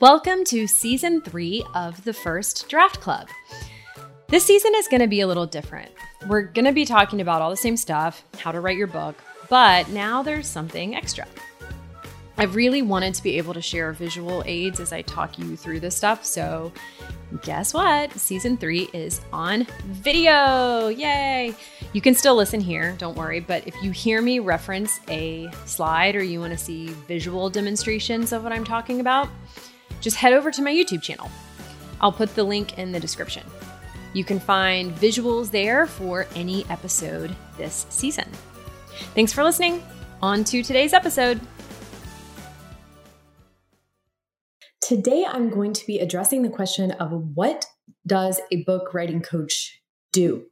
Welcome to season three of the First Draft Club. This season is going to be a little different. We're going to be talking about all the same stuff, how to write your book, but now there's something extra. I've really wanted to be able to share visual aids as I talk you through this stuff, so guess what? Season three is on video. Yay! You can still listen here, don't worry, but if you hear me reference a slide or you want to see visual demonstrations of what I'm talking about, just head over to my YouTube channel. I'll put the link in the description. You can find visuals there for any episode this season. Thanks for listening. On to today's episode. Today, I'm going to be addressing the question of what does a book writing coach do?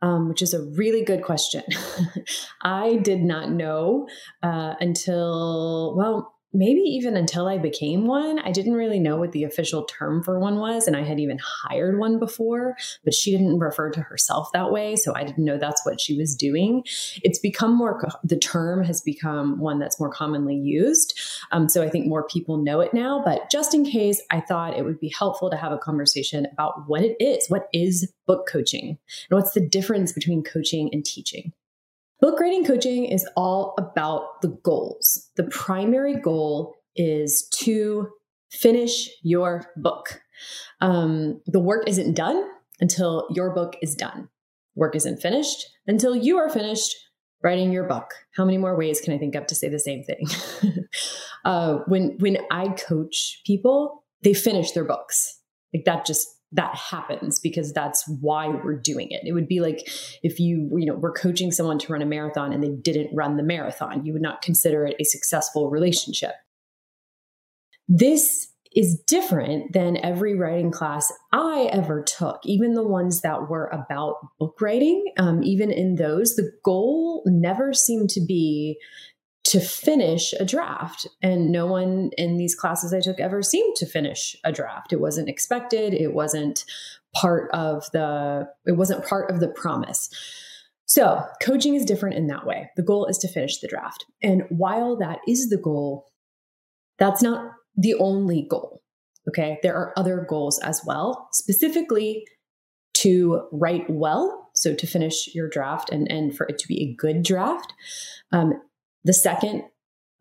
Um, which is a really good question. I did not know uh, until, well, maybe even until I became one, I didn't really know what the official term for one was. And I had even hired one before, but she didn't refer to herself that way. So I didn't know that's what she was doing. It's become more, the term has become one that's more commonly used. Um, so I think more people know it now. But just in case, I thought it would be helpful to have a conversation about what it is. What is book coaching? And what's the difference between coaching and teaching? Book writing coaching is all about the goals. The primary goal is to finish your book. Um, the work isn't done until your book is done. Work isn't finished until you are finished writing your book. How many more ways can I think of to say the same thing? uh, when when I coach people, they finish their books. Like that just that happens because that's why we're doing it. It would be like if you, you know, were coaching someone to run a marathon and they didn't run the marathon, you would not consider it a successful relationship. This is different than every writing class I ever took, even the ones that were about book writing. Um, even in those, the goal never seemed to be to finish a draft. And no one in these classes I took ever seemed to finish a draft. It wasn't expected. It wasn't part of the it wasn't part of the promise. So, coaching is different in that way. The goal is to finish the draft. And while that is the goal, that's not the only goal. Okay? There are other goals as well, specifically to write well, so to finish your draft and, and for it to be a good draft. Um, the second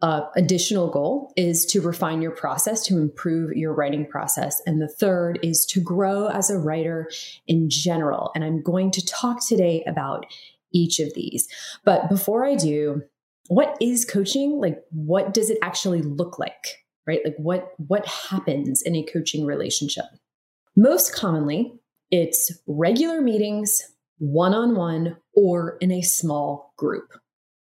uh, additional goal is to refine your process, to improve your writing process. And the third is to grow as a writer in general. And I'm going to talk today about each of these. But before I do, what is coaching? Like, what does it actually look like? Right? Like, what, what happens in a coaching relationship? Most commonly, it's regular meetings, one on one, or in a small group.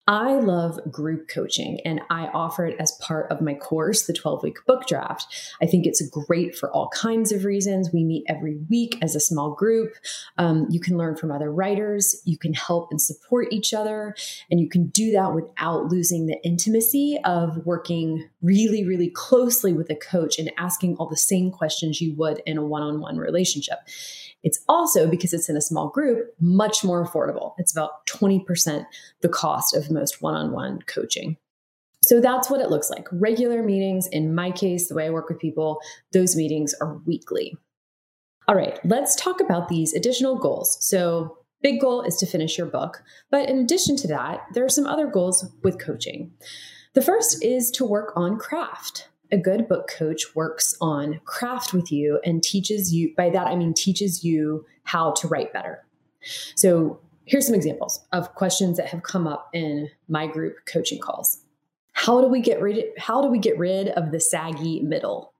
I love group coaching and I offer it as part of my course, the 12 week book draft. I think it's great for all kinds of reasons. We meet every week as a small group. Um, you can learn from other writers, you can help and support each other, and you can do that without losing the intimacy of working really, really closely with a coach and asking all the same questions you would in a one on one relationship. It's also, because it's in a small group, much more affordable. It's about 20% the cost of most one on one coaching. So that's what it looks like. Regular meetings, in my case, the way I work with people, those meetings are weekly. All right, let's talk about these additional goals. So, big goal is to finish your book. But in addition to that, there are some other goals with coaching. The first is to work on craft a good book coach works on craft with you and teaches you, by that I mean teaches you how to write better. So here's some examples of questions that have come up in my group coaching calls. How do we get rid of, how do we get rid of the saggy middle?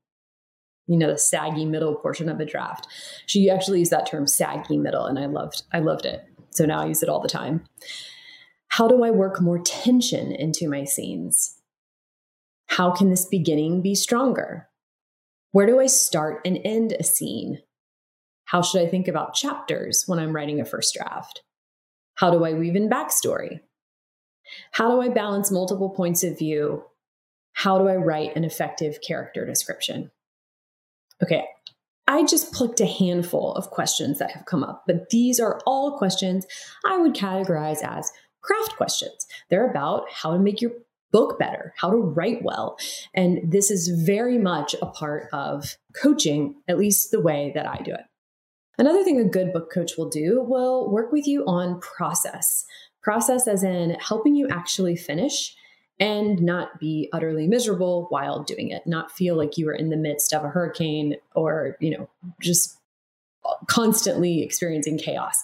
You know, the saggy middle portion of a draft. She actually used that term saggy middle and I loved I loved it. So now I use it all the time. How do I work more tension into my scenes? How can this beginning be stronger? Where do I start and end a scene? How should I think about chapters when I'm writing a first draft? How do I weave in backstory? How do I balance multiple points of view? How do I write an effective character description? Okay, I just plucked a handful of questions that have come up, but these are all questions I would categorize as craft questions. They're about how to make your book better, how to write well. And this is very much a part of coaching, at least the way that I do it. Another thing a good book coach will do will work with you on process. Process as in helping you actually finish and not be utterly miserable while doing it, not feel like you are in the midst of a hurricane or, you know, just constantly experiencing chaos.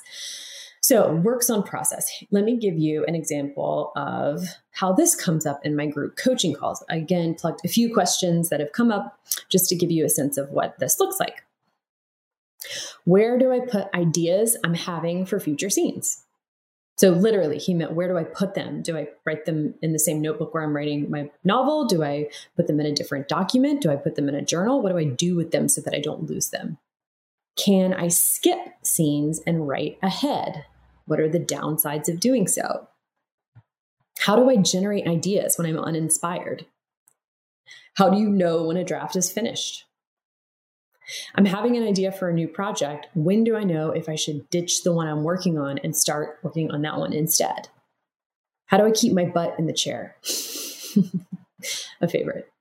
So, works on process. Let me give you an example of how this comes up in my group coaching calls. Again, plugged a few questions that have come up just to give you a sense of what this looks like. Where do I put ideas I'm having for future scenes? So literally, he meant where do I put them? Do I write them in the same notebook where I'm writing my novel? Do I put them in a different document? Do I put them in a journal? What do I do with them so that I don't lose them? Can I skip scenes and write ahead? What are the downsides of doing so? How do I generate ideas when I'm uninspired? How do you know when a draft is finished? I'm having an idea for a new project. When do I know if I should ditch the one I'm working on and start working on that one instead? How do I keep my butt in the chair? a favorite.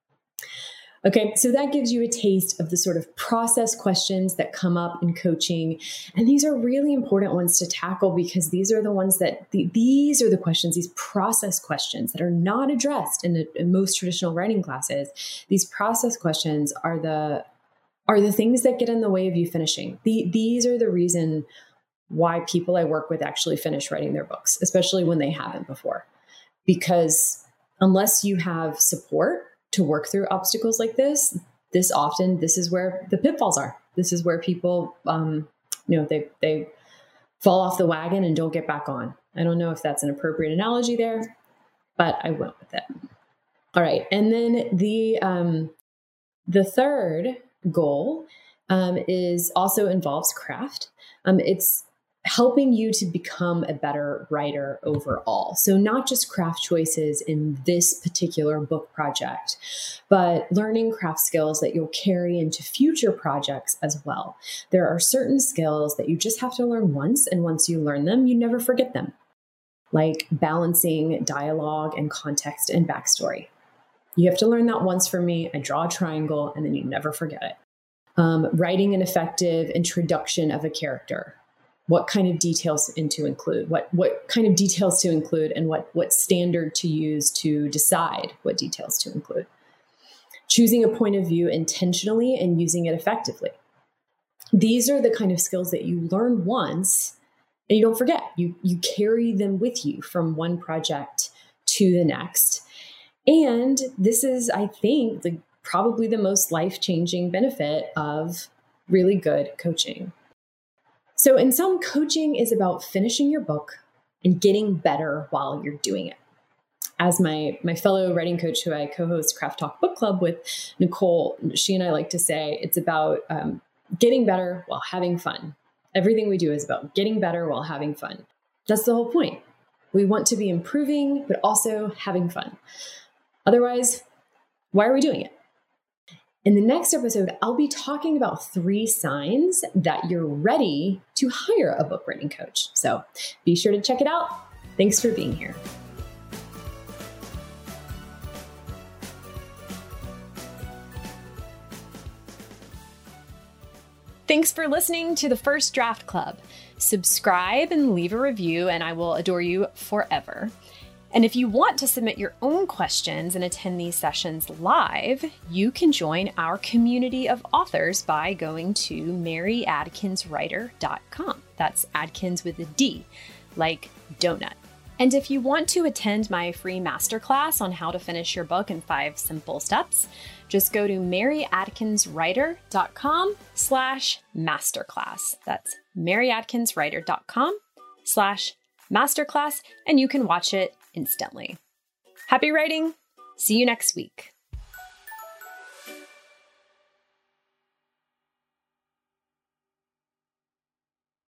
Okay, so that gives you a taste of the sort of process questions that come up in coaching. And these are really important ones to tackle because these are the ones that, the, these are the questions, these process questions that are not addressed in, the, in most traditional writing classes. These process questions are the are the things that get in the way of you finishing. The, these are the reason why people I work with actually finish writing their books, especially when they haven't before. Because unless you have support to work through obstacles like this, this often this is where the pitfalls are. This is where people, um, you know, they they fall off the wagon and don't get back on. I don't know if that's an appropriate analogy there, but I went with it. All right, and then the um, the third goal um, is also involves craft. Um, it's helping you to become a better writer overall. So, not just craft choices in this particular book project, but learning craft skills that you'll carry into future projects as well. There are certain skills that you just have to learn once, and once you learn them, you never forget them, like balancing dialogue and context and backstory. You have to learn that once for me. I draw a triangle and then you never forget it. Um, writing an effective introduction of a character. What kind of details in to include? What what kind of details to include, and what what standard to use to decide what details to include? Choosing a point of view intentionally and using it effectively. These are the kind of skills that you learn once and you don't forget. You you carry them with you from one project to the next and this is, I think, the, probably the most life changing benefit of really good coaching. So, in sum, coaching is about finishing your book and getting better while you're doing it. As my, my fellow writing coach who I co host Craft Talk Book Club with, Nicole, she and I like to say it's about um, getting better while having fun. Everything we do is about getting better while having fun. That's the whole point. We want to be improving, but also having fun. Otherwise, why are we doing it? In the next episode, I'll be talking about three signs that you're ready to hire a book writing coach. So be sure to check it out. Thanks for being here. Thanks for listening to the First Draft Club. Subscribe and leave a review, and I will adore you forever. And if you want to submit your own questions and attend these sessions live, you can join our community of authors by going to maryadkinswriter.com. That's Adkins with a D, like donut. And if you want to attend my free masterclass on how to finish your book in five simple steps, just go to maryadkinswriter.com slash masterclass. That's maryadkinswriter.com slash masterclass, and you can watch it instantly. Happy writing! See you next week.